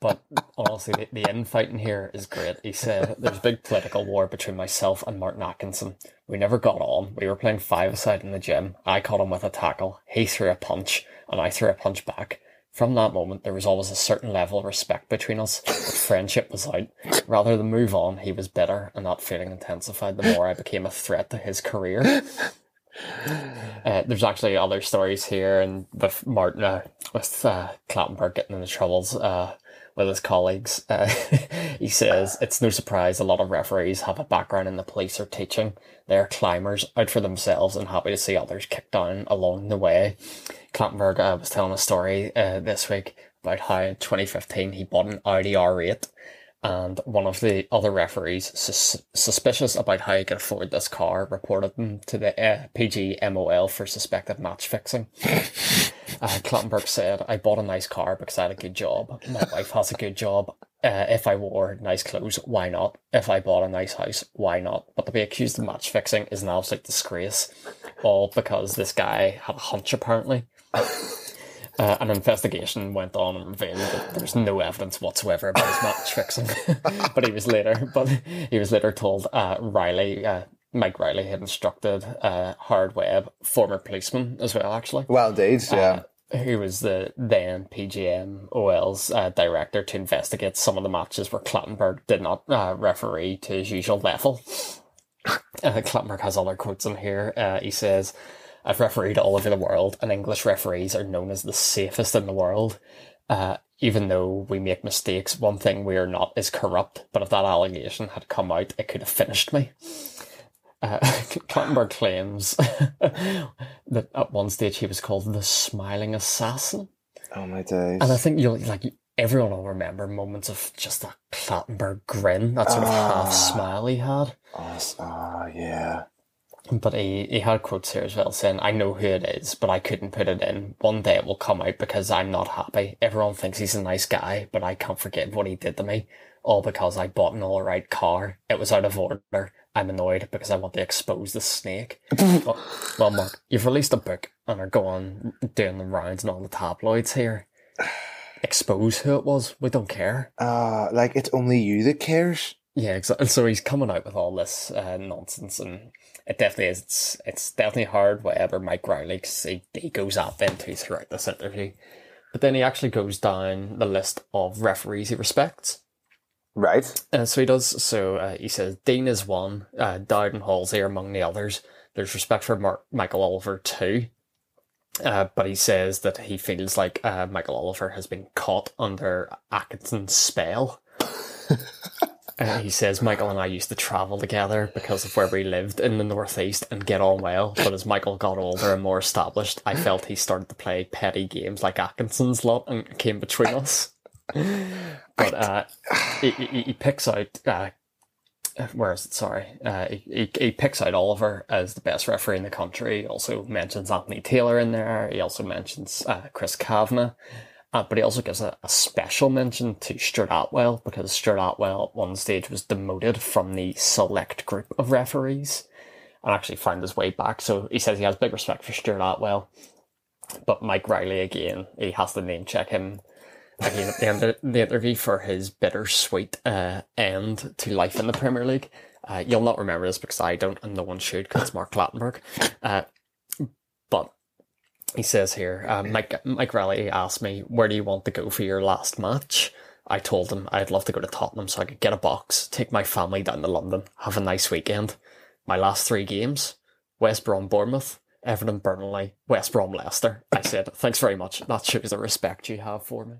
but honestly, the, the infighting here is great. He said, There's a big political war between myself and Martin Atkinson. We never got on. We were playing five aside in the gym. I caught him with a tackle. He threw a punch, and I threw a punch back. From that moment, there was always a certain level of respect between us, but friendship was out. Rather than move on, he was bitter, and that feeling intensified the more I became a threat to his career. Uh, there's actually other stories here, and with Martin, uh, with uh, Clattenburg getting into troubles uh, with his colleagues. Uh, he says it's no surprise a lot of referees have a background in the police or teaching. They're climbers out for themselves and happy to see others kicked down along the way. Clattenburg uh, was telling a story uh, this week about how in 2015 he bought an Audi R8 and one of the other referees, sus- suspicious about how he could afford this car, reported him to the uh, PGMOL for suspected match fixing. Uh, Clattenburg said, I bought a nice car because I had a good job. My wife has a good job. Uh, if I wore nice clothes, why not? If I bought a nice house, why not? But to be accused of match fixing is an absolute disgrace. All because this guy had a hunch, apparently. Uh, an investigation went on and revealed that there's no evidence whatsoever about his match fixing. but he was later, but he was later told uh, Riley, uh, Mike Riley had instructed uh, Howard Webb, former policeman as well, actually, Well, indeed, yeah. who was the then PGMOL's uh, director, to investigate some of the matches where Clattenburg did not uh, referee to his usual level. Uh, Clattenburg has other quotes in here. Uh, he says, I've refereed all over the world, and English referees are known as the safest in the world. Uh, even though we make mistakes, one thing we are not is corrupt. But if that allegation had come out, it could have finished me. Uh, Clattenburg claims that at one stage he was called the Smiling Assassin. oh my days. And I think you'll like everyone will remember moments of just that Clattenburg grin, that sort of half smile he had. Oh, s- oh, yeah. But he, he had quotes here as well saying, I know who it is, but I couldn't put it in. One day it will come out because I'm not happy. Everyone thinks he's a nice guy, but I can't forgive what he did to me. All because I bought an alright car. It was out of order. I'm annoyed because I want to expose the snake. well, well, Mark, you've released a book and are going doing the rounds and all the tabloids here. Expose who it was. We don't care. Uh, like, it's only you that cares. Yeah, exactly. So he's coming out with all this uh, nonsense, and it definitely is. It's, it's definitely hard. Whatever Mike Riley he, he goes them too throughout this interview, but then he actually goes down the list of referees he respects. Right. Uh, so he does. So uh, he says Dean is one, uh, Dowd and Halsey are among the others. There's respect for Mark, Michael Oliver too. Uh, but he says that he feels like uh, Michael Oliver has been caught under Atkinson's spell. Uh, he says Michael and I used to travel together because of where we lived in the northeast and get on well. But as Michael got older and more established, I felt he started to play petty games like Atkinson's lot and came between us. But uh, he, he, he picks out uh, where is it? Sorry, uh, he, he he picks out Oliver as the best referee in the country. He also mentions Anthony Taylor in there. He also mentions uh, Chris Kavanagh. Uh, but he also gives a, a special mention to Stuart Attwell because Stuart Attwell at one stage was demoted from the select group of referees and actually found his way back. So he says he has big respect for Stuart Attwell. But Mike Riley, again, he has to name check him again at the end of the interview for his bittersweet uh, end to life in the Premier League. Uh, you'll not remember this because I don't, and no one should because it's Mark Clattenburg. Uh, but he says here, uh, Mike, Mike Riley asked me, where do you want to go for your last match? I told him I'd love to go to Tottenham so I could get a box, take my family down to London, have a nice weekend. My last three games, West Brom Bournemouth, Everton Burnley, West Brom Leicester. I said, thanks very much. That shows the respect you have for me.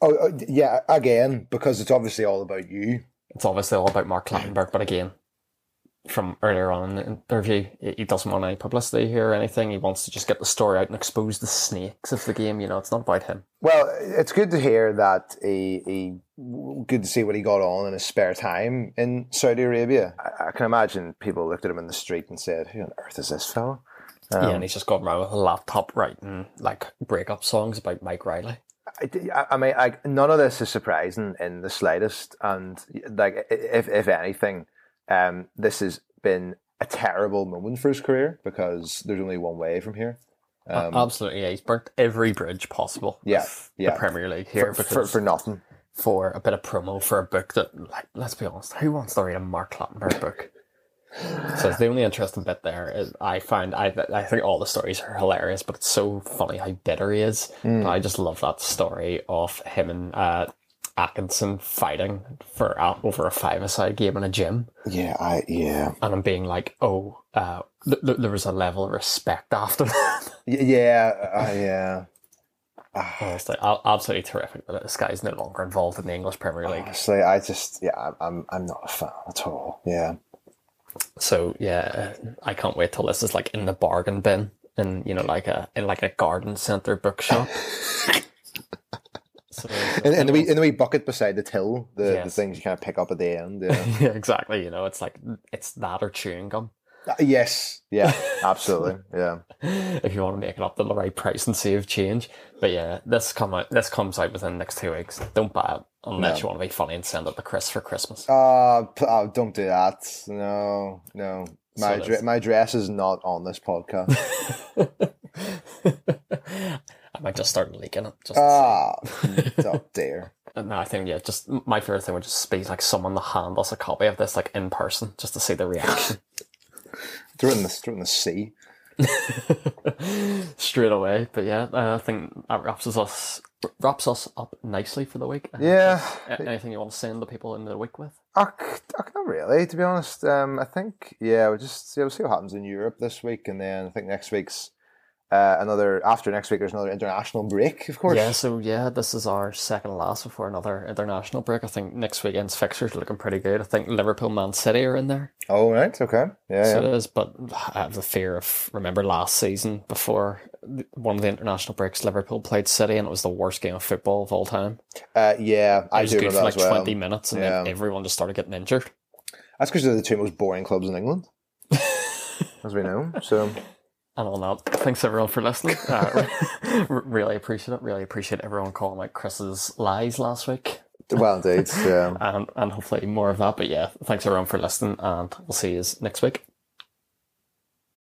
Oh, uh, yeah, again, because it's obviously all about you. It's obviously all about Mark Clattenburg, but again, from earlier on in the interview. He he doesn't want any publicity here or anything. He wants to just get the story out and expose the snakes of the game. You know, it's not about him. Well, it's good to hear that he, he good to see what he got on in his spare time in Saudi Arabia. I, I can imagine people looked at him in the street and said, "Who on earth is this fellow?" Yeah, and he's just going around with a laptop writing like breakup songs about Mike Riley. I, I mean, I, none of this is surprising in the slightest, and like, if if anything, um, this has been a terrible moment for his career because there's only one way from here. Um, Absolutely, yeah. He's burnt every bridge possible. Yeah, yeah. The Premier League here for, for, for nothing. for a bit of promo for a book that, like, let's be honest, who wants to read a Mark Clattenburg book? So the only interesting bit there is I find I I think all the stories are hilarious, but it's so funny how bitter he is. But I just love that story of him and uh, Atkinson fighting for uh, over a five-a-side game in a gym, Yeah, I yeah. and I'm being like, oh, uh, th- th- there was a level of respect after that. Yeah, uh, yeah. Honestly, absolutely terrific that this guy's no longer involved in the English Premier League. Honestly, I just yeah, I'm, I'm not a fan at all. Yeah. So yeah, I can't wait till this is like in the bargain bin in you know like a in like a garden centre bookshop. so, In, in the wee in the wee bucket beside the till, the, the things you kind of pick up at the end. Yeah. yeah, exactly. You know, it's like it's that or chewing gum. Uh, yes. Yeah. Absolutely. Yeah. if you want to make it up to the right price and save change. But yeah, this come out this comes out within the next two weeks. Don't buy it unless No. you want to be funny and send it to Chris for Christmas. Uh, oh, don't do that. No, no. My So dre- my dress is not on this podcast. I might just start leaking it. Just Ah, oh dear. no, I think yeah, just my favorite thing would just be like someone to hand us a copy of this like in person, just to see the reaction Throw it in the throw it in the sea. straight away. But yeah, I think that wraps us wraps us up nicely for the week. Yeah. Anything you want to send the people in the week with? I, c- I not really, to be honest. Um, I think yeah, we'll just yeah, we'll see what happens in Europe this week, and then I think next week's uh, another. After next week, there's another international break, of course. Yeah, so yeah, this is our second last before another international break. I think next weekend's fixtures are looking pretty good. I think Liverpool, Man City are in there. Oh right, okay, yeah, So yeah. it is, but I have the fear of remember last season before one of the international breaks, Liverpool played City, and it was the worst game of football of all time. Uh, yeah, It I was do good for like well. twenty minutes, and Yeah. then everyone just started getting injured. That's because they're the two most boring clubs in England, as we know. So And on that, thanks everyone for listening. Uh, really appreciate it. Really appreciate everyone calling out Chris's lies last week. well, indeed. Yeah. and and hopefully more of that. But yeah, thanks everyone for listening, and we'll see you next week.